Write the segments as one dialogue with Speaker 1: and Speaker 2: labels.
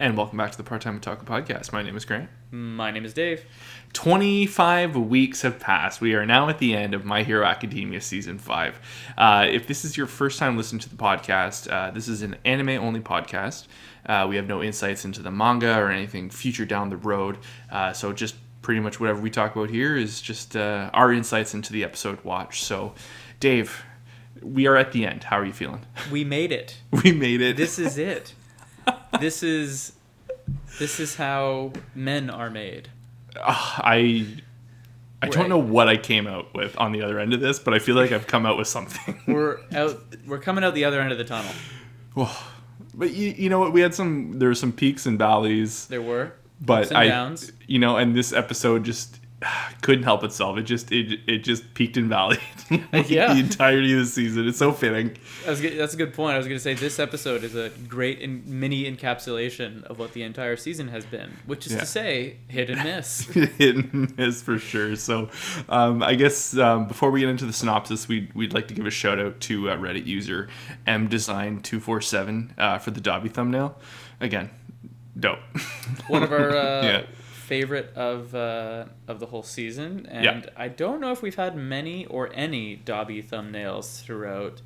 Speaker 1: And welcome back to the Part Time Otaku Podcast. My name is Grant.
Speaker 2: My name is Dave.
Speaker 1: 25 weeks have passed. We are now at the end of My Hero Academia Season 5. Uh, if this is your first time listening to the podcast, uh, this is an anime only podcast. Uh, we have no insights into the manga or anything future down the road. Uh, so just pretty much whatever we talk about here is just uh, our insights into the episode watch. So, Dave, we are at the end. How are you feeling?
Speaker 2: We made it.
Speaker 1: We made it.
Speaker 2: This is it. This is this is how men are made.
Speaker 1: Ah, I I don't know what I came out with on the other end of this, but I feel like I've come out with something.
Speaker 2: We're out. We're coming out the other end of the tunnel.
Speaker 1: Well, but you, you know what? We had some there were some peaks and valleys,
Speaker 2: There were
Speaker 1: but I
Speaker 2: downs.
Speaker 1: you know, and this episode just couldn't help itself. It just it it just peaked and valleyed like,
Speaker 2: Yeah.
Speaker 1: the entirety of the season. It's so fitting.
Speaker 2: I was, g- that's a good point. I was going to say this episode is a great in, mini encapsulation of what the entire season has been, which is
Speaker 1: Yeah.
Speaker 2: to say, hit and miss.
Speaker 1: Hit and miss for sure. So, um, I guess um, before we get into the synopsis, we'd, we'd like to give a shout out to uh, Reddit user mdesign247 uh, for the Dabi thumbnail. Again, dope.
Speaker 2: One of our uh,
Speaker 1: Yeah.
Speaker 2: Favorite of uh, of the whole season, and
Speaker 1: Yeah.
Speaker 2: I don't know if we've had many or any Dabi thumbnails throughout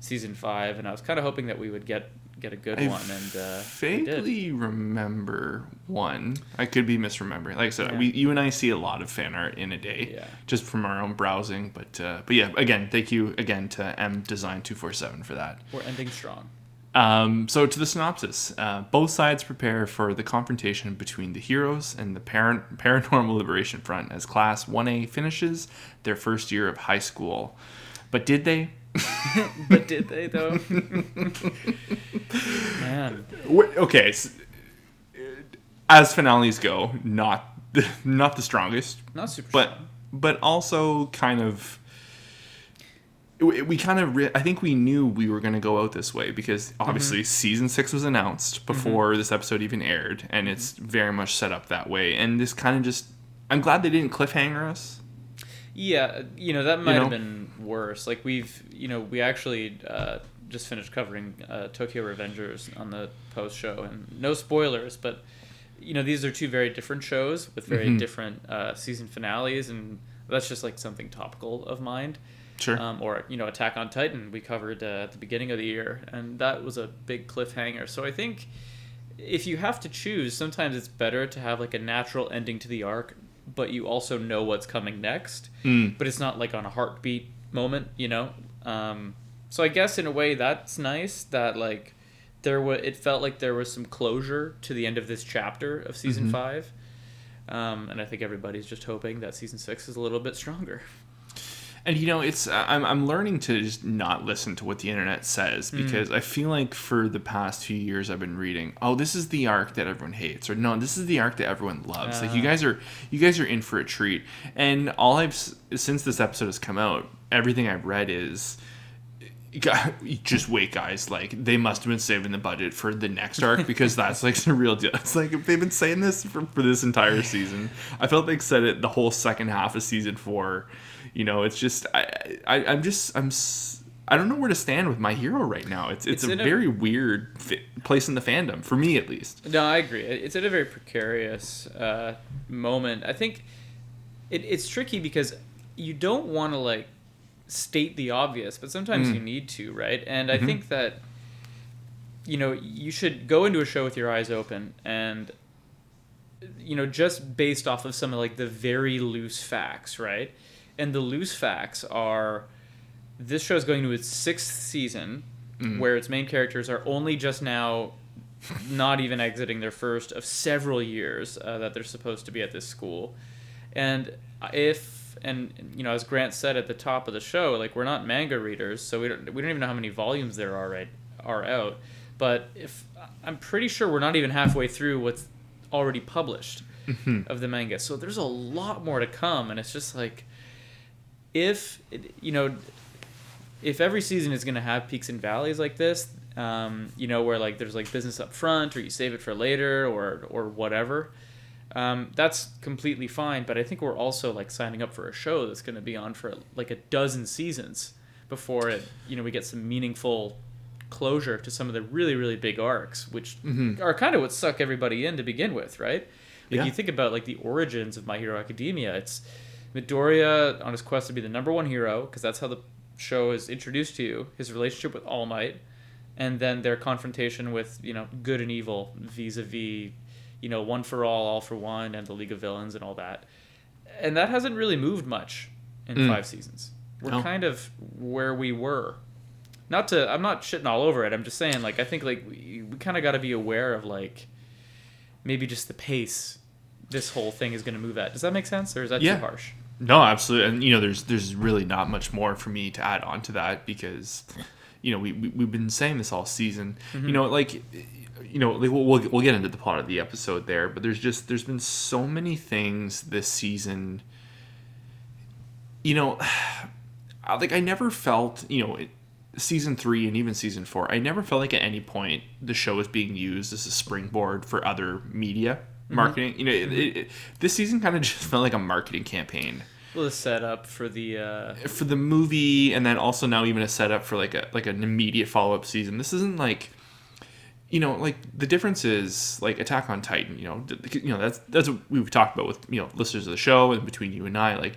Speaker 2: season five, and I was kind of hoping that we would get get a good
Speaker 1: I
Speaker 2: one, and uh,
Speaker 1: vaguely remember one. I could be misremembering. Like I said,
Speaker 2: Yeah.
Speaker 1: we you and I see a lot of fan art in a day,
Speaker 2: Yeah.
Speaker 1: just from our own browsing. But uh, but yeah, again, thank you again to M Design Two Four Seven for that.
Speaker 2: We're ending strong.
Speaker 1: Um, so to the synopsis, uh, both sides prepare for the confrontation between the heroes and the parent, Paranormal Liberation Front as Class 1A finishes their first year of high school. But did they?
Speaker 2: But did they though? Man,
Speaker 1: Okay, s as finales go, not the, not the strongest,
Speaker 2: not super.
Speaker 1: but
Speaker 2: strong.
Speaker 1: but also kind of. We, we kind of, re- I think we knew we were going to go out this way because obviously season six was announced before this episode even aired, and it's very much set up that way. And this kind of just, I'm glad they didn't cliffhanger us.
Speaker 2: Yeah, you know that might
Speaker 1: know?
Speaker 2: have been worse. Like we've, you know, we actually uh, just finished covering uh, Tokyo Revengers on the post show, and no spoilers, but you know these are two very different shows with very
Speaker 1: Mhm.
Speaker 2: different uh, season finales, and that's just like something topical of mind.
Speaker 1: Sure.
Speaker 2: Um, or you know, Attack on Titan we covered uh, at the beginning of the year, and that was a big cliffhanger. So I think if you have to choose, sometimes it's better to have like a natural ending to the arc, but you also know what's coming next.
Speaker 1: Mm.
Speaker 2: But it's not like on a heartbeat moment, you know. Um, so I guess in a way that's nice that like there was it felt like there was some closure to the end of this chapter of season
Speaker 1: Mhm.
Speaker 2: five. Um, and I think everybody's just hoping that season six is a little bit stronger.
Speaker 1: And you know, it's I'm I'm learning to just not listen to what the internet says because I feel like for the past few years I've been reading, oh, this is the arc that everyone hates, or no, this is the arc that everyone loves. like you
Speaker 2: Ah.
Speaker 1: guys are you guys are in for a treat. And all I've since this episode has come out, everything I've read is. Just wait, guys! Like they must have been saving the budget for the next arc because that's like the real deal. It's like they've been saying this for, for this entire season. I felt they said it the whole second half of season four. You know, it's just I, I I'm just I'm I don't know where to stand with my hero right now. It's it's,
Speaker 2: It's
Speaker 1: a
Speaker 2: in a-
Speaker 1: very weird place in the fandom for me at least.
Speaker 2: No, I agree. It's at a very precarious uh, moment. I think it, it's tricky because you don't want to like state the obvious, but sometimes
Speaker 1: Mm.
Speaker 2: you need to, right? And I
Speaker 1: Mhm.
Speaker 2: think that you know you should go into a show with your eyes open and you know just based off of some of like the very loose facts, right? And the loose facts are this show is going to its sixth season
Speaker 1: Mm.
Speaker 2: where its main characters are only just now not even exiting their first of several years uh, that they're supposed to be at this school. And if and you know, as Grant said at the top of the show, like we're not manga readers, so we don't we don't even know how many volumes there are right are out. But if I'm pretty sure we're not even halfway through what's already published
Speaker 1: Mhm.
Speaker 2: of the manga, so there's a lot more to come, and it's just like if you know if every season is going to have peaks and valleys like this um, you know where like there's like business up front or you save it for later or or whatever um, that's completely fine but i think we're also like signing up for a show that's going to be on for like a dozen seasons before it you know we get some meaningful closure to some of the really really big arcs, which
Speaker 1: Mhm.
Speaker 2: are kind of what suck everybody in to begin with, right? Like
Speaker 1: Yeah.
Speaker 2: you think about like the origins of My Hero Academia, it's Midoriya on his quest to be the number one hero because that's how the show is introduced to you. His relationship with All Might, and then their confrontation with you know good and evil vis-a-vis you know one for all, all for one, and the League of Villains and all that. And that hasn't really moved much in
Speaker 1: Mm.
Speaker 2: five seasons. We're
Speaker 1: No.
Speaker 2: kind of where we were. Not to, I'm not shitting all over it. I'm just saying, like, I think like we, we kind of got to be aware of like maybe just the pace this whole thing is going to move at. Does that make sense, or is that
Speaker 1: Yeah.
Speaker 2: too harsh?
Speaker 1: No, absolutely, and you know, there's there's really not much more for me to add on to that because, you know, we, we we've been saying this all season. You mm-hmm. know, like, you know, like, we'll, we'll we'll get into the plot of the episode there, but there's just there's been so many things this season. You know, like I never felt you know. It, Season three and even season four, I never felt like at any point the show was being used as a springboard for other media marketing. You know, it, it, it- this season kind of just felt like a marketing campaign
Speaker 2: Well, the setup for the uh,
Speaker 1: for the movie and then also now even a setup for like a like an immediate follow-up season this isn't like you know like the difference is like attack on titan you know you know that's that's what we've talked about with you know listeners of the show and between you and i like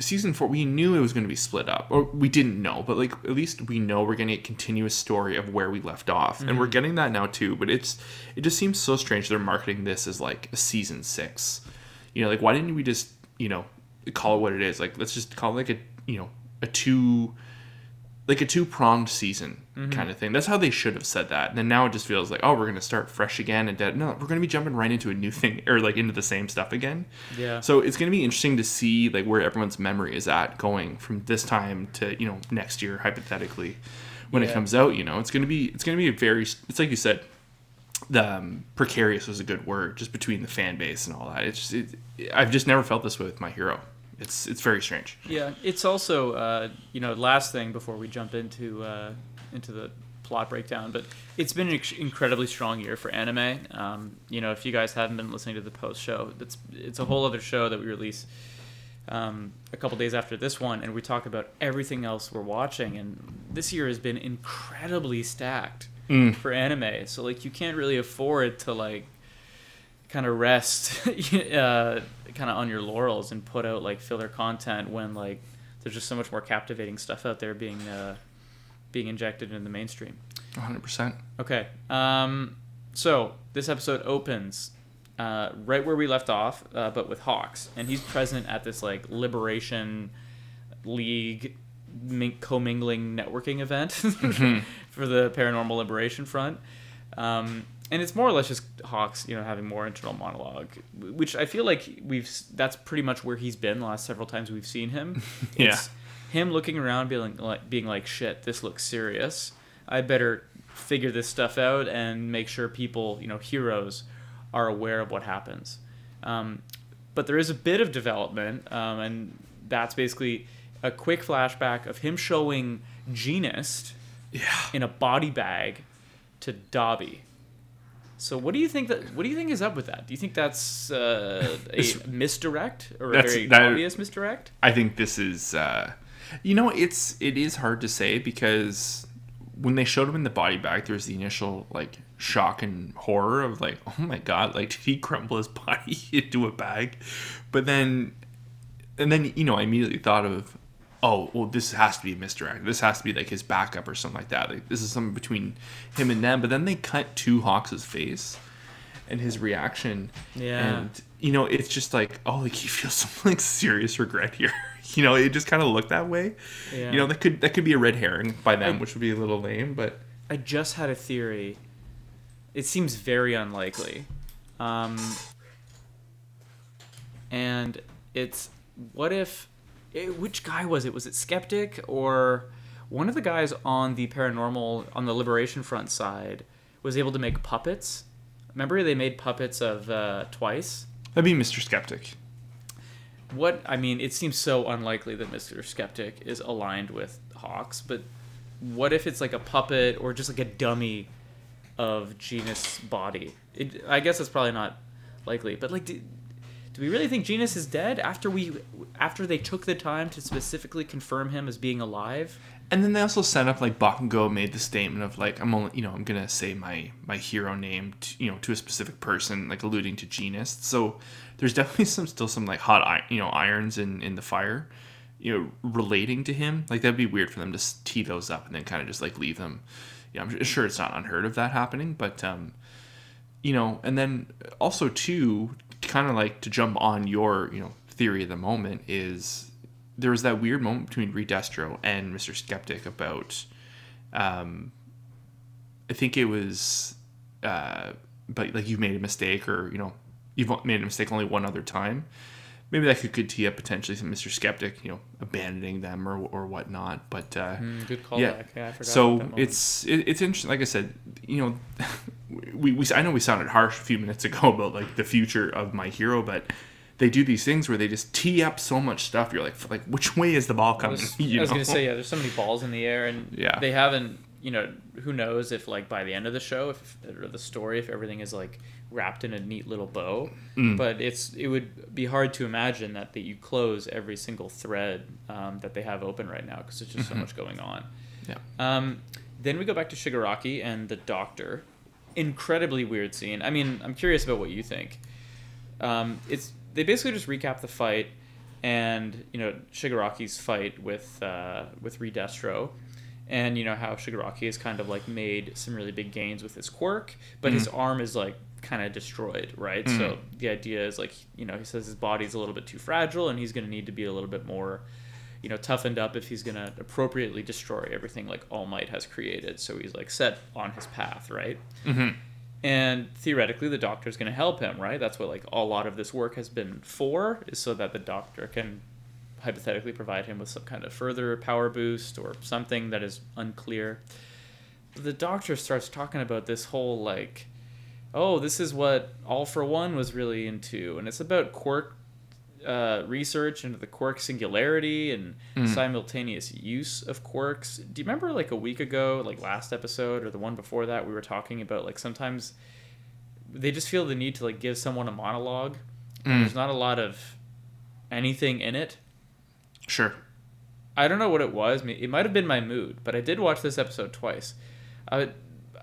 Speaker 1: season four we knew it was going to be split up or we didn't know but like at least we know we're getting a continuous story of where we left off and we're mm-hmm. getting that now too but it's it just seems so strange they're marketing this as like a season six. You know like why didn't we just you know call it what it is like let's just call it like a you know a two like a two pronged season kind of thing. That's how they should have said that. And then now it just feels like oh we're gonna start fresh again and dead. No we're gonna be jumping right into a new thing or like into the same stuff again.
Speaker 2: Yeah.
Speaker 1: so it's gonna be interesting to see like where everyone's memory is at going from this time to you know next year hypothetically when it comes out you know? It's gonna be it's gonna be a very it's like you said the um, precarious was a good word just between the fan base and all that. It's just, it, i've just never felt this way with my hero it's it's very strange
Speaker 2: Yeah, it's also uh, you know last thing before we jump into uh, into the plot breakdown, but it's been an incredibly strong year for anime. Um, you know, if you guys haven't been listening to the post show, that's it's a whole other show that we release um, a couple days after this one, and we talk about everything else we're watching. And this year has been incredibly stacked
Speaker 1: Mm.
Speaker 2: for anime. So like you can't really afford to like kind of rest uh, kind of on your laurels and put out like filler content when like there's just so much more captivating stuff out there being uh, being injected into the mainstream.
Speaker 1: 100%
Speaker 2: Okay, um, so this episode opens uh, right where we left off, uh, but with Hawks, and he's present at this like Liberation League min- commingling networking event for the Paranormal Liberation Front. Um, and it's more or less just Hawks, you know, having more internal monologue, which I feel like we've that's pretty much where he's been the last several times we've seen him.
Speaker 1: Yeah.
Speaker 2: It's him looking around, being like, being like, "Shit, this looks serious. I better figure this stuff out and make sure people, you know, heroes, are aware of what happens." Um, but there is a bit of development, um, and that's basically a quick flashback of him showing Jeanist
Speaker 1: yeah
Speaker 2: in a body bag to Dabi. So what do you think that what do you think is up with that? Do you think that's uh, a misdirect or a very
Speaker 1: that-
Speaker 2: obvious misdirect?
Speaker 1: I think this is, uh, you know, it's it is hard to say because when they showed him in the body bag, there was the initial like shock and horror of like, oh my god, like did he crumble his body into a bag? But then, and then you know, I immediately thought of, oh, well, this has to be a misdirect. This has to be like his backup or something like that. Like this is something between him and them. But then they cut to Hawks' face and his reaction.
Speaker 2: Yeah.
Speaker 1: And you know, it's just like, oh, like he feels some like serious regret here. you know, it just kind of looked that way.
Speaker 2: Yeah.
Speaker 1: You know, that could that could be a red herring by them, which would be a little lame. But
Speaker 2: I just had a theory. It seems very unlikely. Um, and it's what if it, which guy was it? Was it Skeptic or one of the guys on the paranormal on the Liberation Front side was able to make puppets? Remember they made puppets of uh, twice.
Speaker 1: that'd be Mr. Skeptic.
Speaker 2: What I mean, it seems so unlikely that Mister Skeptic is aligned with Hawks, but what if it's like a puppet or just like a dummy of Jeanist' body? It, I guess that's probably not likely, but like, do, we really think Jeanist is dead after we after they took the time to specifically confirm him as being alive?
Speaker 1: And then they also set up like Bakugo made the statement of like I'm only you know I'm gonna say my my hero name to, you know to a specific person like alluding to Jeanist. So there's definitely some still some like hot you know irons in in the fire, you know relating to him. Like that'd be weird for them to tee those up and then kind of just like leave them. Yeah, I'm sure it's not unheard of that happening, but um, you know, and then also too, kind of like to jump on your you know theory of the moment is there was that weird moment between Redestro and Mr. Skeptic about, um, I think it was, uh, but like you made a mistake or you know you've made a mistake only one other time. Maybe that could, could tee up potentially some Mr. Skeptic, you know, abandoning them or, or whatnot. But uh,
Speaker 2: Mm, good callback.
Speaker 1: yeah.
Speaker 2: Yeah. I forgot.
Speaker 1: so it's it, it's interesting. Like I said, you know, we, we I know we sounded harsh a few minutes ago about like the future of my hero, but they do these things where they just tee up so much stuff. You're like, like which way is the ball
Speaker 2: I
Speaker 1: coming?
Speaker 2: was,
Speaker 1: you
Speaker 2: I was
Speaker 1: know?
Speaker 2: gonna say yeah. There's so many balls in the air, and
Speaker 1: Yeah.
Speaker 2: they haven't. You know, who knows if like by the end of the show, if or the story, if everything is like wrapped in a neat little bow.
Speaker 1: Mm.
Speaker 2: But it's it would be hard to imagine that that you close every single thread um, that they have open right now because there's just so much going on.
Speaker 1: Yeah.
Speaker 2: Um, then we go back to Shigaraki and the doctor. Incredibly weird scene. I mean, I'm curious about what you think. Um, it's they basically just recap the fight, and you know Shigaraki's fight with uh, with Redestro, and you know how Shigaraki has kind of like made some really big gains with his quirk, but his arm is like kind of destroyed, right? So the idea is like you know he says his body's a little bit too fragile, and he's going to need to be a little bit more you know, toughened up if he's gonna appropriately destroy everything like All Might has created. So he's like set on his path, right?
Speaker 1: Mhm.
Speaker 2: And theoretically, the doctor's gonna help him, right? That's what like a lot of this work has been for, is so that the doctor can hypothetically provide him with some kind of further power boost or something that is unclear. The doctor starts talking about this whole like, oh, this is what All for One was really into, and it's about quirk uh, research into the quirk singularity and simultaneous use of quirks. Do you remember like a week ago, like last episode or the one before that, we were talking about like sometimes they just feel the need to like give someone a monologue. and There's not a lot of anything in it.
Speaker 1: Sure.
Speaker 2: I don't know what it was. It might have been my mood, but I did watch this episode twice. I,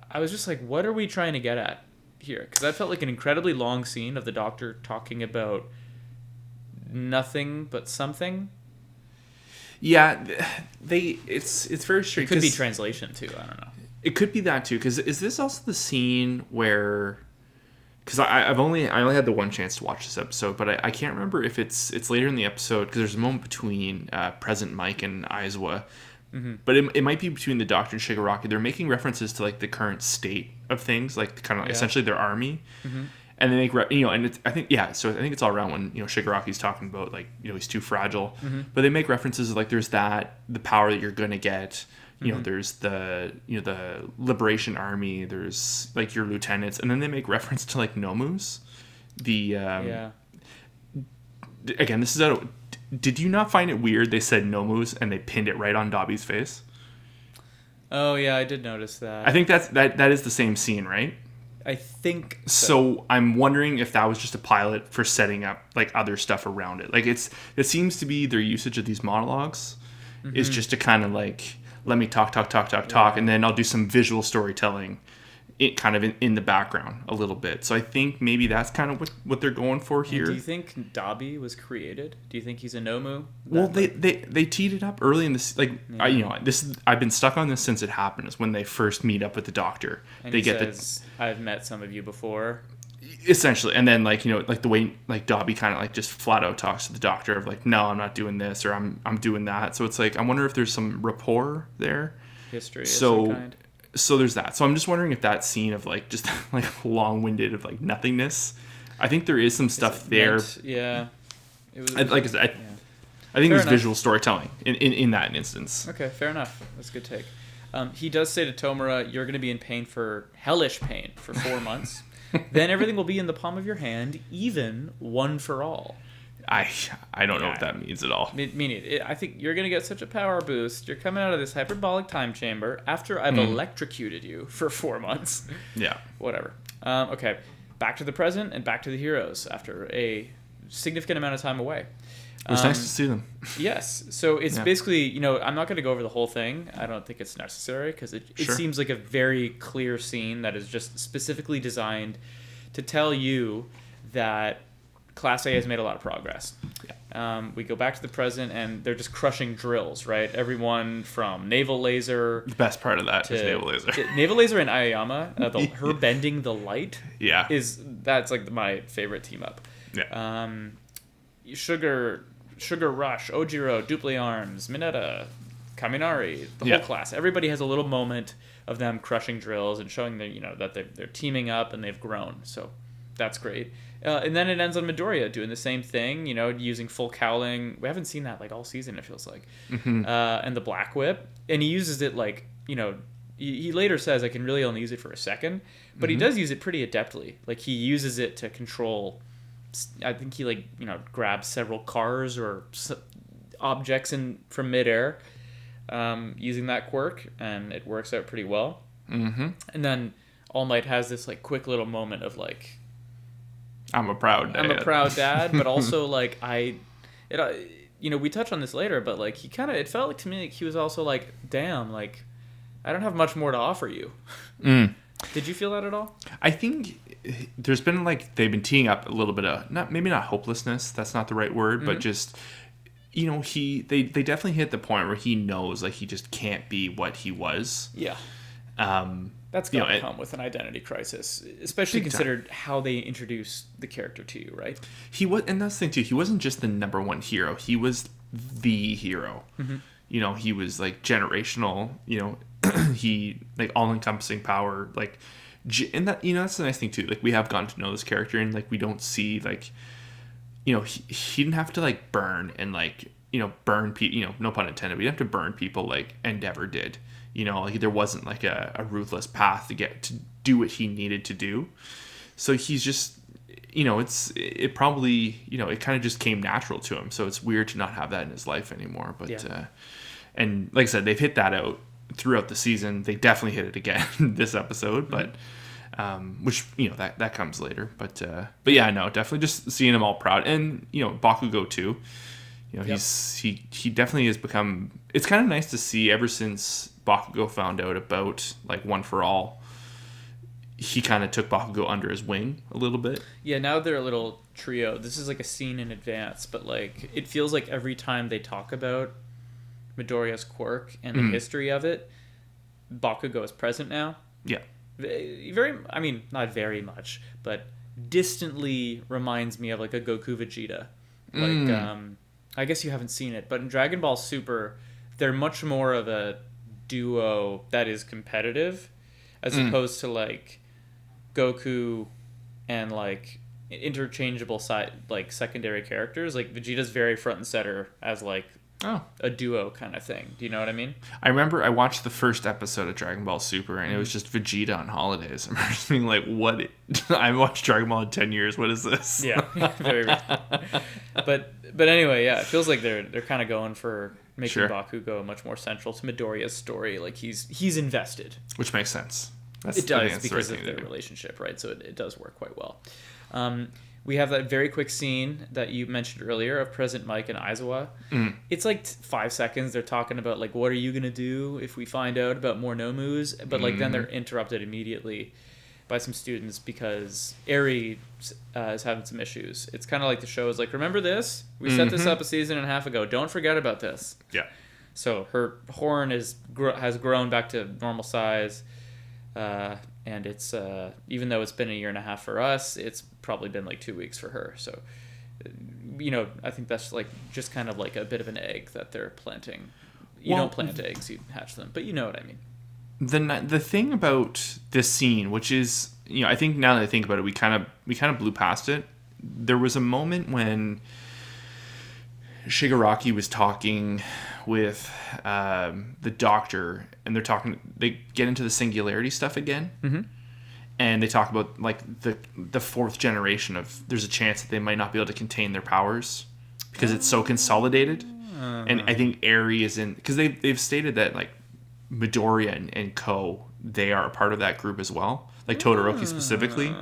Speaker 2: I was just like, what are we trying to get at here? Because that felt like an incredibly long scene of the doctor talking about nothing but something.
Speaker 1: Yeah, th- they it's it's very strange.
Speaker 2: Could be translation too. I don't know.
Speaker 1: It could be that too, because is this also the scene where? Because I I've only I only had the one chance to watch this episode, but I, I can't remember if it's it's later in the episode because there's a moment between uh, Present Mic and Aizawa, mm-hmm. but it, it might be between the Doctor and Shigaraki. They're making references to like the current state of things, like kind of
Speaker 2: Yeah.
Speaker 1: essentially their army, mm-hmm. and they make re- you know, and it's, I think yeah, so I think it's all around when you know Shigaraki's talking about like you know he's too fragile, mm-hmm. but they make references like there's that the power that you're gonna get. You know, there's the you know the Liberation Army. There's like your lieutenants, and then they make reference to like Nomus. The um,
Speaker 2: yeah.
Speaker 1: d- again, this is out. Of, d- did you not find it weird? They said Nomus and they pinned it right on Dabi's face.
Speaker 2: Oh yeah, I did notice that.
Speaker 1: I think that's that that is the same scene, right?
Speaker 2: I think
Speaker 1: So I'm wondering if that was just a pilot for setting up like other stuff around it. Like it's it seems to be their usage of these monologues is just to kind of like let me talk talk talk talk talk and then I'll do some visual storytelling it kind of in, in the background a little bit. So I think maybe that's kind of what what they're going for here.
Speaker 2: Do you think Dabi was created? Do you think he's a Nomu?
Speaker 1: Well, they, they they teed it up early in this. Like I, you know, this I've been stuck on this since it happened. Is when they first meet up with the doctor.
Speaker 2: and
Speaker 1: they
Speaker 2: he
Speaker 1: get
Speaker 2: says, "I've met some of you before."
Speaker 1: Essentially, and then like you know, like the way like Dabi kind of like just flat out talks to the doctor of like, no, I'm not doing this or I'm I'm doing that. So it's like I wonder if there's some rapport there.
Speaker 2: History.
Speaker 1: So-. So there's that. So I'm just wondering if that scene of like just like long winded of like nothingness. I think there is some stuff there.
Speaker 2: Meant- yeah. It was
Speaker 1: I, like I said, I,
Speaker 2: yeah.
Speaker 1: I think
Speaker 2: Fair
Speaker 1: there's
Speaker 2: enough.
Speaker 1: visual storytelling in, in, in that instance.
Speaker 2: Okay, fair enough. That's a good take. Um, he does say to Tomura, "You're going to be in pain for hellish pain for four months. Then everything will be in the palm of your hand, even one for all."
Speaker 1: I I don't know what that means at all.
Speaker 2: Me- Meaning, I think you're going to get such a power boost. You're coming out of this hyperbolic time chamber after I've electrocuted you for four months.
Speaker 1: Yeah.
Speaker 2: Whatever. Um, okay, back to the present and back to the heroes after a significant amount of time away.
Speaker 1: It was
Speaker 2: Um,
Speaker 1: nice to see them.
Speaker 2: Yes. So it's
Speaker 1: Yeah.
Speaker 2: basically, you know, I'm not going to go over the whole thing. I don't think it's necessary because it, it
Speaker 1: Sure.
Speaker 2: seems like a very clear scene that is just specifically designed to tell you that Class A has made a lot of progress. Um, we go back to the present and they're just crushing drills, right? Everyone from Navel Laser
Speaker 1: The best part of that is
Speaker 2: to
Speaker 1: Navel Laser.
Speaker 2: to- Navel Laser and Aoyama, uh, the, her bending the light
Speaker 1: yeah.
Speaker 2: is that's like my favorite team up.
Speaker 1: Yeah.
Speaker 2: Um, Sugar, Sugar Rush, Ojiro, Dupli-Arms, Mineta, Kaminari, the
Speaker 1: Yeah.
Speaker 2: whole class. Everybody has a little moment of them crushing drills and showing that you know that they're, they're teaming up and they've grown. So that's great. Uh, and then it ends on Midoriya doing the same thing, you know, using full cowling. We haven't seen that like all season. It feels like,
Speaker 1: Mm-hmm.
Speaker 2: uh, and the Black Whip, and he uses it like you know. He he later says I can really only use it for a second, but
Speaker 1: Mm-hmm.
Speaker 2: he does use it pretty adeptly. Like he uses it to control I think he like you know grabs several cars or objects in from midair um, using that quirk, and it works out pretty well.
Speaker 1: Mm-hmm.
Speaker 2: And then All Might has this like quick little moment of like
Speaker 1: I'm a proud dad.
Speaker 2: I'm a proud dad, but also like I, it uh, you know we touch on this later, but like he kind of it felt like to me like he was also like damn like I don't have much more to offer you.
Speaker 1: Mm.
Speaker 2: Did you feel that at all?
Speaker 1: I think eh, there's been like they've been teeing up a little bit of not maybe not hopelessness. That's not the right word, but mm-hmm. just you know he they they definitely hit the point where he knows like he just can't be what he was.
Speaker 2: Yeah.
Speaker 1: Um,
Speaker 2: That's gonna
Speaker 1: know, it-
Speaker 2: come with an identity crisis, especially
Speaker 1: Big time.
Speaker 2: considered how they introduce the character to you, right?
Speaker 1: he was, and that's the thing too. He wasn't just the number one hero. He was the hero. Mm-hmm. You know, he was like generational. You know, he like all encompassing power. Like, and that you know that's the nice thing too. Like we have gotten to know this character, and like we don't see like, you know, he, he didn't have to like burn and like you know burn people. You know, no pun intended. We didn't have to burn people like Endeavor did. You know, like there wasn't like a, a ruthless path to get to do what he needed to do. So he's just you know, it's it probably you know it kind of just came natural to him. So it's weird to not have that in his life anymore. But
Speaker 2: Yeah.
Speaker 1: uh, and like I said, they've hit that out throughout the season. They definitely hit it again this episode, but um, which you know that that comes later. But uh, but yeah, no, definitely just seeing him all proud, and you know Bakugo too. You know,
Speaker 2: Yep.
Speaker 1: he's he he definitely has become. It's kind of nice to see ever since Bakugo found out about like One for All. He kind of took Bakugo under his wing a little bit.
Speaker 2: Yeah, now they're a little trio. This is like a scene in advance, but like it feels like every time they talk about Midoriya's quirk and the
Speaker 1: Mhm.
Speaker 2: history of it, Bakugo is present now.
Speaker 1: Yeah.
Speaker 2: Very, I mean, not very much, but distantly reminds me of like a Goku Vegeta. Like,
Speaker 1: Mm.
Speaker 2: um, I guess you haven't seen it, but in Dragon Ball Super, they're much more of a duo that is competitive, as
Speaker 1: Mm.
Speaker 2: opposed to like Goku and like interchangeable side like secondary characters. Like Vegeta's very front and center as like
Speaker 1: Oh.
Speaker 2: a duo kind of thing. Do you know what I mean?
Speaker 1: I remember I watched the first episode of Dragon Ball Super and it was just Vegeta on holidays. I'm just being like, what? I watched Dragon Ball in 10 years. What is this?
Speaker 2: Yeah, very. but but anyway, yeah, it feels like they're they're kind of going for making
Speaker 1: Sure.
Speaker 2: Bakugo much more central to Midoriya's story. Like he's he's invested.
Speaker 1: Which makes sense. That's,
Speaker 2: It does because
Speaker 1: right
Speaker 2: of their relationship, right? So it, it does work quite well. Um, we have that very quick scene that you mentioned earlier of Present Mic and Aizawa.
Speaker 1: Mm.
Speaker 2: It's like five seconds. They're talking about like, what are you gonna do if we find out about more Nomus? But like then they're
Speaker 1: Mm-hmm.
Speaker 2: interrupted immediately by some students because Eri uh, is having some issues. It's kind of like the show is like, remember this? We set this
Speaker 1: Mhm.
Speaker 2: up a season and a half ago. Don't forget about this.
Speaker 1: Yeah.
Speaker 2: So her horn is gr- has grown back to normal size, uh, and it's uh, even though it's been a year and a half for us, it's probably been like two weeks for her. So, you know, I think that's like just kind of like a bit of an egg that they're planting. You
Speaker 1: Well,
Speaker 2: don't plant eggs; you hatch them. But you know what I mean.
Speaker 1: the the thing about this scene, which is you know, I think now that I think about it, we kind of we kind of blew past it. There was a moment when Shigaraki was talking with um, the doctor, and they're talking. They get into the singularity stuff again,
Speaker 2: Mhm.
Speaker 1: and they talk about like the the fourth generation of. There's a chance that they might not be able to contain their powers because it's so consolidated. And I think Eri is in because they they've stated that like Midoriya and, and Co. They are a part of that group as well, like Todoroki specifically.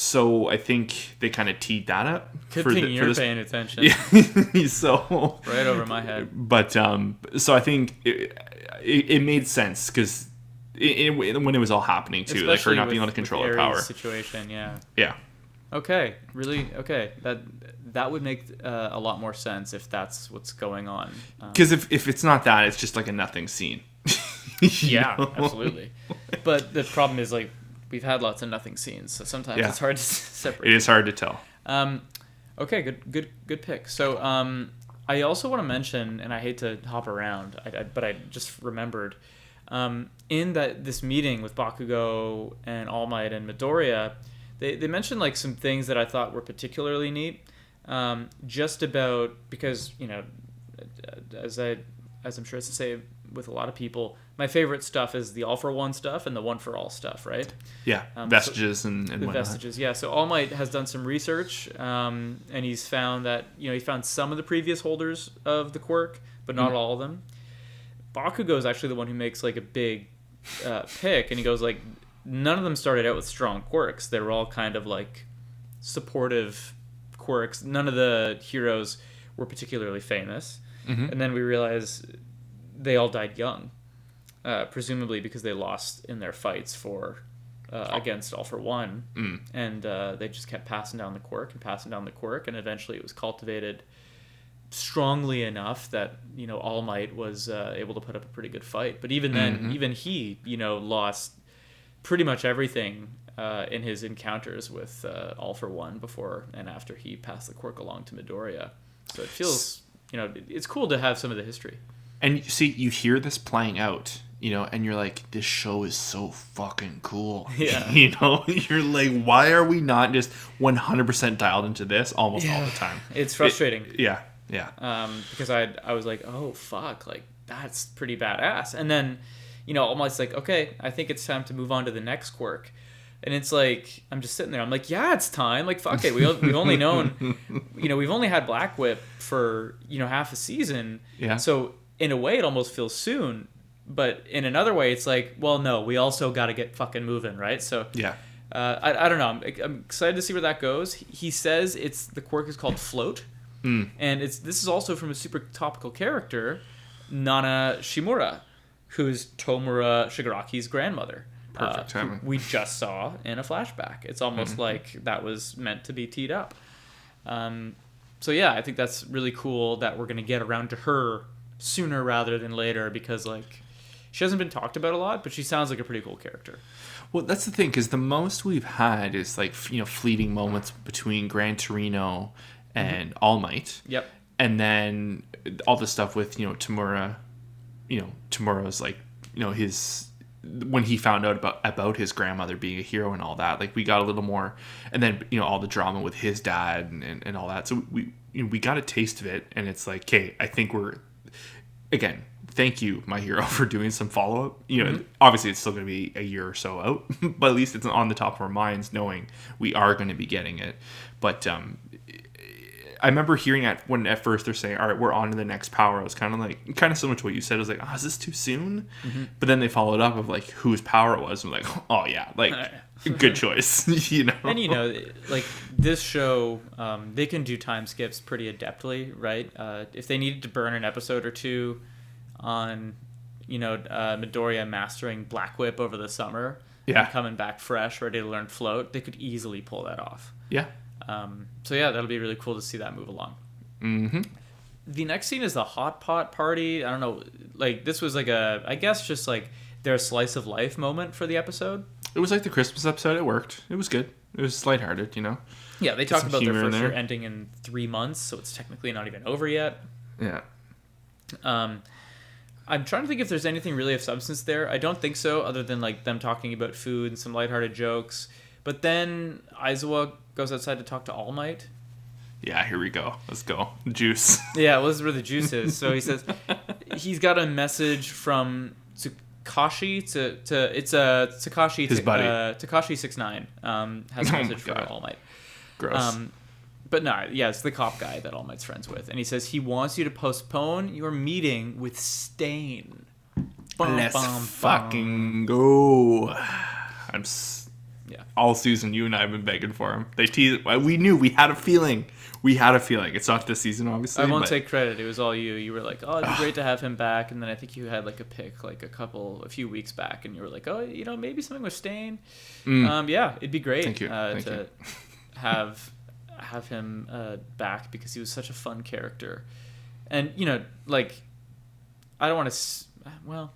Speaker 1: So I think they kind of teed that up.
Speaker 2: Good
Speaker 1: for
Speaker 2: thing
Speaker 1: the- for
Speaker 2: you're
Speaker 1: this-
Speaker 2: paying attention.
Speaker 1: Yeah. so
Speaker 2: Right over my head.
Speaker 1: but um, so I think it, it, it made sense because it, it, when it was all happening too, like her
Speaker 2: Especially
Speaker 1: not being able to control her power.
Speaker 2: situation. Yeah.
Speaker 1: Yeah,
Speaker 2: Okay. Really. Okay. That that would make uh, a lot more sense if that's what's going on. Um,
Speaker 1: because if if it's not that, it's just like a nothing scene.
Speaker 2: Yeah,
Speaker 1: know?
Speaker 2: absolutely. But the problem is like we've had lots of nothing scenes, so sometimes
Speaker 1: Yeah.
Speaker 2: it's hard to separate.
Speaker 1: It is hard to tell.
Speaker 2: Um, okay, good, good, good pick. So, um, I also want to mention, and I hate to hop around, I, I, but I just remembered, um, in that this meeting with Bakugo and All Might and Midoriya, they they mentioned like some things that I thought were particularly neat, um, just about because you know, as I as I'm sure it's to say with a lot of people, my favorite stuff is the all for one stuff and the one for all stuff, right?
Speaker 1: Yeah,
Speaker 2: Um, so-
Speaker 1: vestiges and, and
Speaker 2: the vestiges yeah. So all might has done some research um, and he's found that you know he found some of the previous holders of the quirk but not all of them. Bakugo is actually the one who makes like a big uh, pick and he goes like none of them started out with strong quirks. They were all kind of like supportive quirks. None of the heroes were particularly famous.
Speaker 1: Mhm.
Speaker 2: and then we realize they all died young uh, presumably because they lost in their fights for uh, against All for One,
Speaker 1: Mm.
Speaker 2: and uh, they just kept passing down the quirk and passing down the quirk, and eventually it was cultivated strongly enough that you know All Might was uh, able to put up a pretty good fight. But even then,
Speaker 1: Mhm.
Speaker 2: even he, you know, lost pretty much everything uh, in his encounters with uh, All for One before and after he passed the quirk along to Midoriya. So it feels, you know, it's cool to have some of the history.
Speaker 1: And you see, you hear this playing out, you know, and you're like, this show is so fucking cool.
Speaker 2: Yeah.
Speaker 1: you know, you're like, why are we not just 100% dialed into this almost all the time?
Speaker 2: It's frustrating.
Speaker 1: Yeah, yeah.
Speaker 2: um, because I I was like, oh fuck, like that's pretty badass. And then, you know, almost like, okay, I think it's time to move on to the next quirk. And it's like I'm just sitting there. I'm like, yeah, it's time. Like, fuck it. We, we've only known, you know, we've only had Black Whip for you know half a season.
Speaker 1: Yeah.
Speaker 2: So in a way, it almost feels soon. But in another way, it's like, well, no, we also got to get fucking moving, right? So
Speaker 1: Yeah.
Speaker 2: uh, I, I don't know. I'm, I'm excited to see where that goes. He says it's the quirk is called float,
Speaker 1: Mm.
Speaker 2: and it's this is also from a super topical character, Nana Shimura, who's Tomura Shigaraki's grandmother.
Speaker 1: Perfect
Speaker 2: uh,
Speaker 1: timing. Mm-hmm.
Speaker 2: We just saw in a flashback. It's almost like that was meant to be teed up. Um, so yeah, I think that's really cool that we're gonna get around to her sooner rather than later because like she hasn't been talked about a lot, but she sounds like a pretty cool character.
Speaker 1: Well, that's the thing, because the most we've had is like, you know, fleeting moments between Gran Torino mm-hmm. and All Might.
Speaker 2: Yep.
Speaker 1: and then all the stuff with you know Tamura, you know Tamura's like you know his when he found out about about his grandmother being a hero and all that like we got a little more and then you know all the drama with his dad and, and, and all that so we you know, we got a taste of it and it's like okay I think we're again thank you my hero for doing some follow up you know obviously it's still going to be a year or so out but at least it's on the top of our minds knowing we are going to be getting it but um I remember hearing at when at first they're saying, "All right, we're on to the next power." I was kind of like, kind of similar to what you said. I was like, "Oh, is this too soon?" But then they followed up of like whose power it was. I'm like, "Oh yeah, like good choice," you know.
Speaker 2: and you know like this show um, they can do time skips pretty adeptly right uh, if they needed to burn an episode or two on you know uh, midoriya mastering black whip over the summer
Speaker 1: Yeah.
Speaker 2: and coming back fresh ready to learn float they could easily pull that off
Speaker 1: yeah.
Speaker 2: um, so yeah that'll be really cool to see that move along
Speaker 1: Mm-hmm.
Speaker 2: the next scene is the hot pot party i don't know like this was like a i guess just like their slice of life moment for the episode
Speaker 1: It was like the Christmas episode. It worked. It was good. It was lighthearted, you know.
Speaker 2: yeah they
Speaker 1: Get
Speaker 2: talked about their first year ending in three months so it's technically not even over yet
Speaker 1: Yeah.
Speaker 2: Um, I'm trying to think if there's anything really of substance there. I don't think so, other than like them talking about food and some lighthearted jokes. But then Aizawa goes outside to talk to All Might.
Speaker 1: Yeah. Here we go. Let's go. Juice.
Speaker 2: Yeah, well, this is where the juice is. So he says he's got a message from Takashi to to it's a Takashi
Speaker 1: His buddy.
Speaker 2: uh, Takashi six nine um has a
Speaker 1: Oh
Speaker 2: message for All Might.
Speaker 1: Gross.
Speaker 2: Um, but no, yeah, it's the cop guy that All Might's friends with, and he says he wants you to postpone your meeting with Stain. Bum,
Speaker 1: Let's
Speaker 2: bum, bum.
Speaker 1: fucking go. I'm. S-
Speaker 2: Yeah.
Speaker 1: All season, you and I have been begging for him. They teased. We knew. We had a feeling. We had a feeling. It's not this season, obviously.
Speaker 2: I won't
Speaker 1: but-
Speaker 2: take credit. It was all you. You were like, "Oh, it'd be great to have him back," and then I think you had like a pick like a couple, a few weeks back, and you were like, "Oh, you know, maybe something with Stain." Um, yeah, it'd be great
Speaker 1: Mm. Thank you.
Speaker 2: Uh,
Speaker 1: Thank
Speaker 2: to
Speaker 1: you.
Speaker 2: have have him uh, back because he was such a fun character, and you know, like, I don't want to. Well,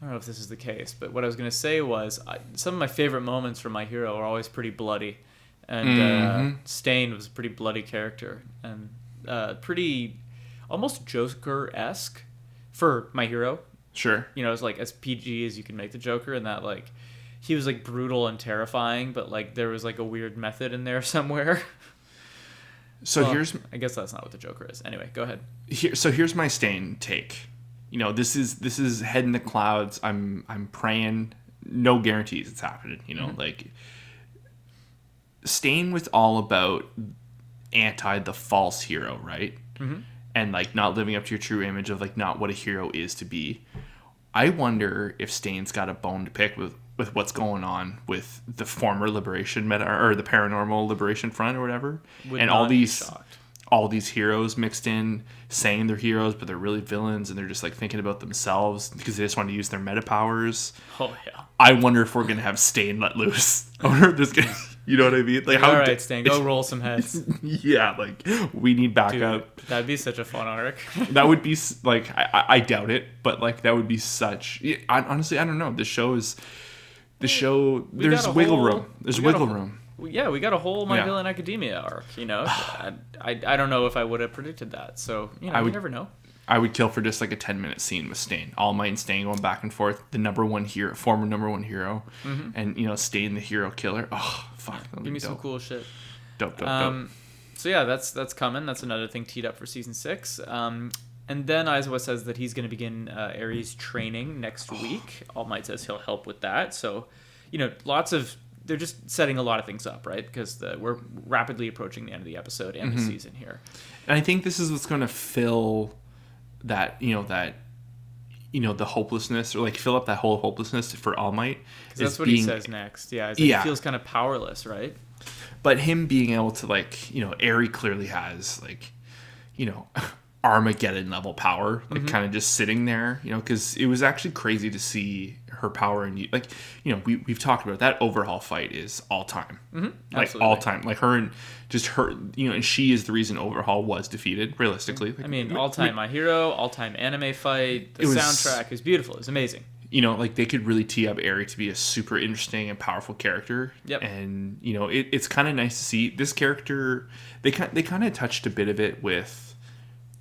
Speaker 2: I don't know if this is the case, but what I was gonna say was I, some of my favorite moments from my hero are always pretty bloody, and
Speaker 1: Mhm.
Speaker 2: uh, Stain was a pretty bloody character and uh, pretty almost Joker esque for my hero.
Speaker 1: Sure.
Speaker 2: You know, it's like as PG as you can make the Joker, and that like he was like brutal and terrifying, but like there was like a weird method in there somewhere.
Speaker 1: So
Speaker 2: Well,
Speaker 1: here's
Speaker 2: I guess that's not what the Joker is. Anyway, go ahead.
Speaker 1: here. So here's my stain take. You know, this is this is head in the clouds. I'm I'm praying. No guarantees it's happening. You know, like Stain was all about anti the false hero, right?
Speaker 2: Mhm.
Speaker 1: And like not living up to your true image of like not what a hero is to be. I wonder if Stain's got a bone to pick with with what's going on with the former liberation meta or the paranormal liberation front or whatever,
Speaker 2: Would
Speaker 1: and all these all these heroes mixed in, saying they're heroes but they're really villains and they're just like thinking about themselves because they just want to use their meta powers.
Speaker 2: Oh yeah.
Speaker 1: I wonder if we're gonna have Stain let loose, or if this gonna, you know what I mean? Like how?
Speaker 2: All right, Stain, go roll some heads.
Speaker 1: yeah, like we need
Speaker 2: Dude,
Speaker 1: backup.
Speaker 2: that'd be such a fun arc.
Speaker 1: That would be like I, I- I doubt it, but like that would be such. I, honestly, I don't know. The show is the show.
Speaker 2: We
Speaker 1: There's wiggle
Speaker 2: whole-
Speaker 1: room. There's wiggle
Speaker 2: whole-
Speaker 1: room.
Speaker 2: Yeah, we got a whole My
Speaker 1: Yeah.
Speaker 2: Villain Academia arc. You know, I, I, I don't know if I would have predicted that. So you know,
Speaker 1: I
Speaker 2: you
Speaker 1: would-
Speaker 2: never know.
Speaker 1: I would kill for just like a 10 minute scene with Stain. All Might and Stain going back and forth. The number one hero, former number one hero, and you know Stain the hero killer. Oh fuck,
Speaker 2: Give me some cool shit.
Speaker 1: Dope, dope,
Speaker 2: Um, so yeah, that's that's coming. That's another thing teed up for season six. Um, and then Aizawa says that he's going to begin uh, Eri's training next week. All Might says he'll help with that. So, you know, lots of they're just setting a lot of things up, right? Because the, we're rapidly approaching the end of the episode and
Speaker 1: Mm-hmm.
Speaker 2: the season here.
Speaker 1: And I think this is what's going to fill that you know that you know the hopelessness or like fill up that whole hopelessness for All Might.
Speaker 2: that's what he says next. Yeah, like,
Speaker 1: Yeah.
Speaker 2: he feels kind of powerless, right?
Speaker 1: but him being able to like you know Ari clearly has like you know Armageddon level power like
Speaker 2: Mm-hmm.
Speaker 1: kind of just sitting there you know because it was actually crazy to see her power and like you know we, we've talked about that overhaul fight is all time like
Speaker 2: absolutely.
Speaker 1: all time like her and just her you know and she is the reason overhaul was defeated realistically Like,
Speaker 2: I mean, all time my hero, all time anime fight. The
Speaker 1: was-
Speaker 2: soundtrack is beautiful. It's amazing.
Speaker 1: you know, like they could really tee up Ari to be a super interesting and powerful character.
Speaker 2: Yep.
Speaker 1: And you know, it, it's kind of nice to see this character. They kind they kind of touched a bit of it with,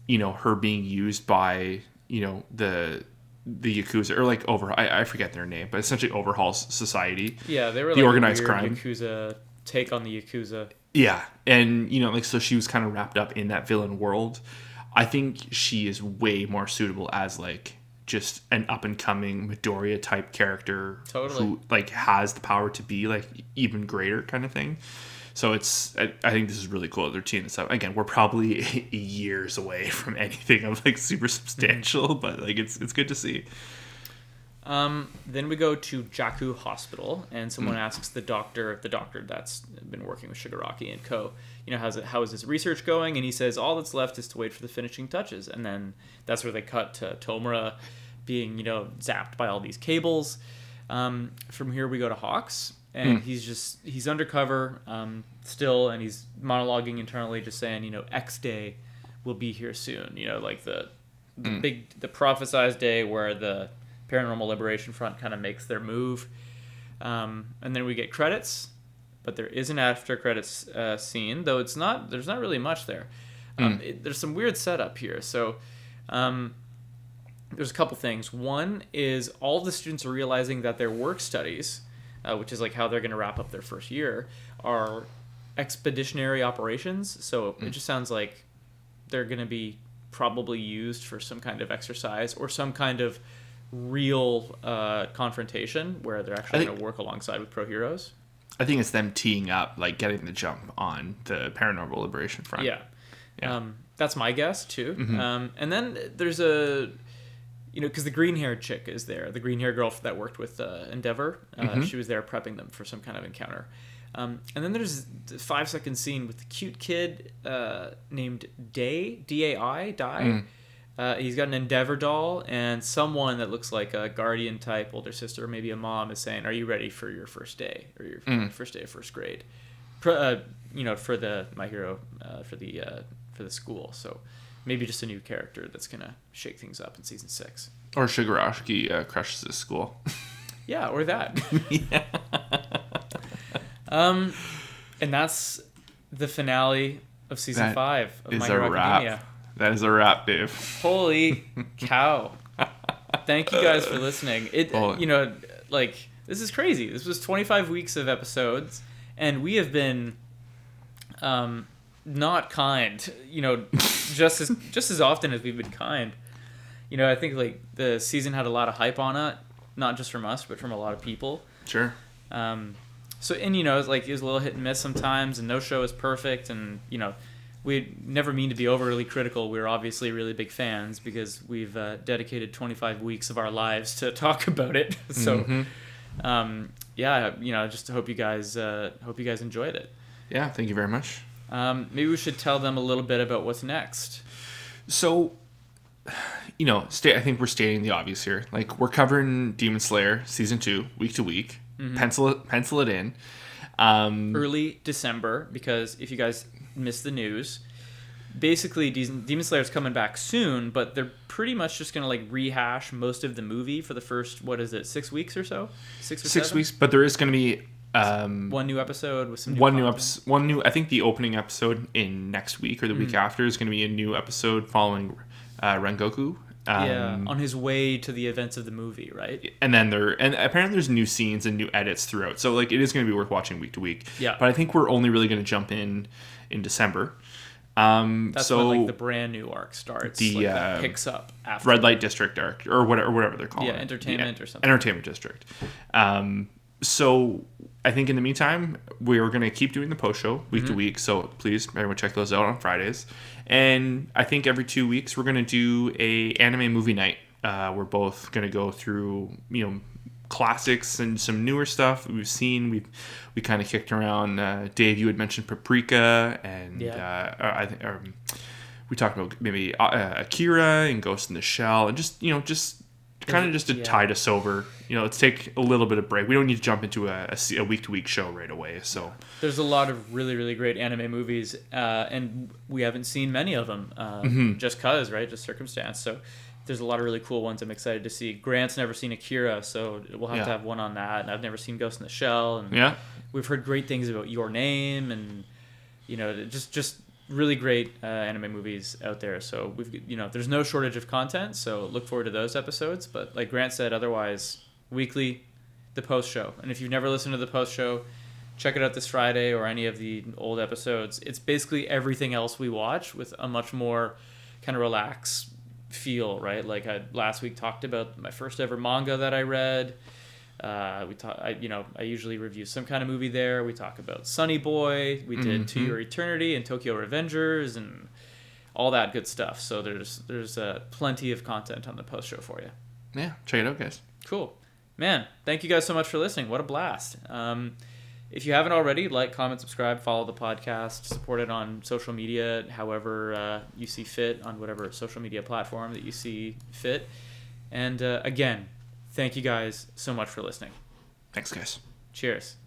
Speaker 1: you know, her being used by you know the the yakuza or like over I, I forget their name, but essentially overhauls society.
Speaker 2: Yeah, they were
Speaker 1: The
Speaker 2: like
Speaker 1: organized crime.
Speaker 2: Yakuza take on the Yakuza.
Speaker 1: Yeah, and you know, like so she was kind of wrapped up in that villain world. I think she is way more suitable as like just an up and coming Midoriya type character
Speaker 2: Totally.
Speaker 1: who like has the power to be like even greater kind of thing. So it's I, I think this is really cool. They're teeing this up again. We're probably years away from anything of like super substantial, but like it's it's good to see.
Speaker 2: Um, then we go to Jaku Hospital, and someone asks the doctor, the doctor that's been working with Shigaraki and Co. You know, how's it, how is his research going? And he says all that's left is to wait for the finishing touches. And then that's where they cut to Tomura being, you know, zapped by all these cables. Um, from here we go to Hawks, and
Speaker 1: Hmm.
Speaker 2: he's just he's undercover um, still, and he's monologuing internally, just saying, you know, X day will be here soon. You know, like the the
Speaker 1: Hmm.
Speaker 2: big the prophesized day where the Paranormal Liberation Front kind of makes their move, um, and then we get credits, but there is an after credits uh, scene, though it's not there's not really much there. Um, it, there's some weird setup here, so. Um, there's a couple things. One is all the students are realizing that their work studies, uh, which is like how they're going to wrap up their first year, are expeditionary operations. So it just sounds like they're going to be probably used for some kind of exercise or some kind of real uh, confrontation where they're actually going to work alongside with pro heroes.
Speaker 1: I think it's them teeing up, like getting the jump on the paranormal liberation front.
Speaker 2: Yeah.
Speaker 1: Yeah.
Speaker 2: Um, that's my guess too.
Speaker 1: Mhm.
Speaker 2: Um, and then there's a you know, because the green haired chick is there, the green haired girl that worked with uh, Endeavor. Uh,
Speaker 1: Mhm.
Speaker 2: She was there prepping them for some kind of encounter. Um, and then there's the five second scene with the cute kid uh, named Day, D A I, Die.
Speaker 1: Mm.
Speaker 2: Uh, he's got an Endeavor doll, and someone that looks like a guardian type older sister, or maybe a mom, is saying, "Are you ready for your first day or your
Speaker 1: Mm.
Speaker 2: first day of first grade?" Pro, uh, you know, for the my hero, uh, for the uh, for the school. So maybe just a new character that's gonna shake things up in season six.
Speaker 1: Or Shigaraki uh, crushes his school.
Speaker 2: Yeah, or that.
Speaker 1: yeah.
Speaker 2: um, and that's the finale of season
Speaker 1: That
Speaker 2: five of
Speaker 1: Is
Speaker 2: My
Speaker 1: a
Speaker 2: Hero
Speaker 1: wrap.
Speaker 2: Academia.
Speaker 1: That is a wrap, Dave.
Speaker 2: Holy cow! Thank you guys for listening. It
Speaker 1: Oh.
Speaker 2: you know like this is crazy. This was 25 weeks of episodes, and we have been um not kind. You know, just as just as often as we've been kind. You know, I think like the season had a lot of hype on it, not just from us, but from a lot of people.
Speaker 1: Sure.
Speaker 2: Um, so and you know, it's like it was a little hit and miss sometimes, and no show is perfect, and you know, we never mean to be overly critical. We're obviously really big fans because we've uh, dedicated 25 weeks of our lives to talk about it. so,
Speaker 1: Mhm.
Speaker 2: um, yeah, you know, just hope you guys uh, hope you guys enjoyed it.
Speaker 1: Yeah, thank you very much.
Speaker 2: Um, maybe we should tell them a little bit about what's next.
Speaker 1: So, you know, sta I think we're stating the obvious here. Like we're covering Demon Slayer season two, week to week. Pencil it, pencil it in. Um,
Speaker 2: early December because if you guys missed the news, basically De- Demon Slayer's coming back soon, but they're pretty much just gonna like rehash most of the movie for the first what is it six weeks or so, six or
Speaker 1: six
Speaker 2: seven?
Speaker 1: weeks, but there is going to be um,
Speaker 2: One new episode with some new
Speaker 1: one new episode. One new. I think the opening episode in next week or the
Speaker 2: Mm.
Speaker 1: week after is going to be a new episode following uh, Rengoku. Um,
Speaker 2: yeah, on his way to the events of the movie, right?
Speaker 1: and then there and apparently there's new scenes and new edits throughout so like it is going to be worth watching week to week
Speaker 2: Yeah.
Speaker 1: but i think we're only really going to jump in in december um
Speaker 2: That's
Speaker 1: so
Speaker 2: when like the brand new arc starts.
Speaker 1: the,
Speaker 2: like,
Speaker 1: uh,
Speaker 2: picks up after
Speaker 1: red light district arc or whatever, whatever they're calling
Speaker 2: Yeah,
Speaker 1: it
Speaker 2: entertainment or something.
Speaker 1: entertainment district um so i think in the meantime we're going to keep doing the post show week
Speaker 2: Mm-hmm.
Speaker 1: to week so please everyone check those out on fridays and i think every two weeks we're going to do a anime movie night uh, we're both going to go through you know classics and some newer stuff we've seen we've we kind of kicked around uh, dave you had mentioned paprika and
Speaker 2: Yeah.
Speaker 1: uh, i think um, we talked about maybe uh, akira and ghost in the shell and just you know just kind of just to
Speaker 2: Yeah.
Speaker 1: tide us over you know let's take a little bit of break we don't need to jump into a, a week to week show right away so
Speaker 2: There's a lot of really, really great anime movies, uh, and we haven't seen many of them uh,
Speaker 1: Mm-hmm.
Speaker 2: just cause, right? Just circumstance. So there's a lot of really cool ones I'm excited to see. Grant's never seen Akira, so we'll have
Speaker 1: Yeah.
Speaker 2: to have one on that. And I've never seen Ghost in the Shell, and
Speaker 1: yeah
Speaker 2: we've heard great things about Your Name, and you know, just just really great uh, anime movies out there. So we've you know, there's no shortage of content. So look forward to those episodes. But like Grant said, otherwise weekly, the post show. And if you've never listened to the post show, check it out this Friday or any of the old episodes. It's basically everything else we watch with a much more kind of relaxed feel, right? Like I last week talked about my first ever manga that I read. Uh, we talk, I, you know, I usually review some kind of movie there. We talk about Sunny Boy. We did To
Speaker 1: Mhm.
Speaker 2: Your Eternity and Tokyo Revengers and all that good stuff. So there's there's uh, plenty of content on the post show for you.
Speaker 1: yeah check it out guys
Speaker 2: Cool. Man, thank you guys so much for listening. What a blast. Um, if you haven't already, like, comment, subscribe, follow the podcast, support it on social media, however uh, you see fit, on whatever social media platform that you see fit. And uh, again, thank you guys so much for listening.
Speaker 1: thanks guys
Speaker 2: Cheers.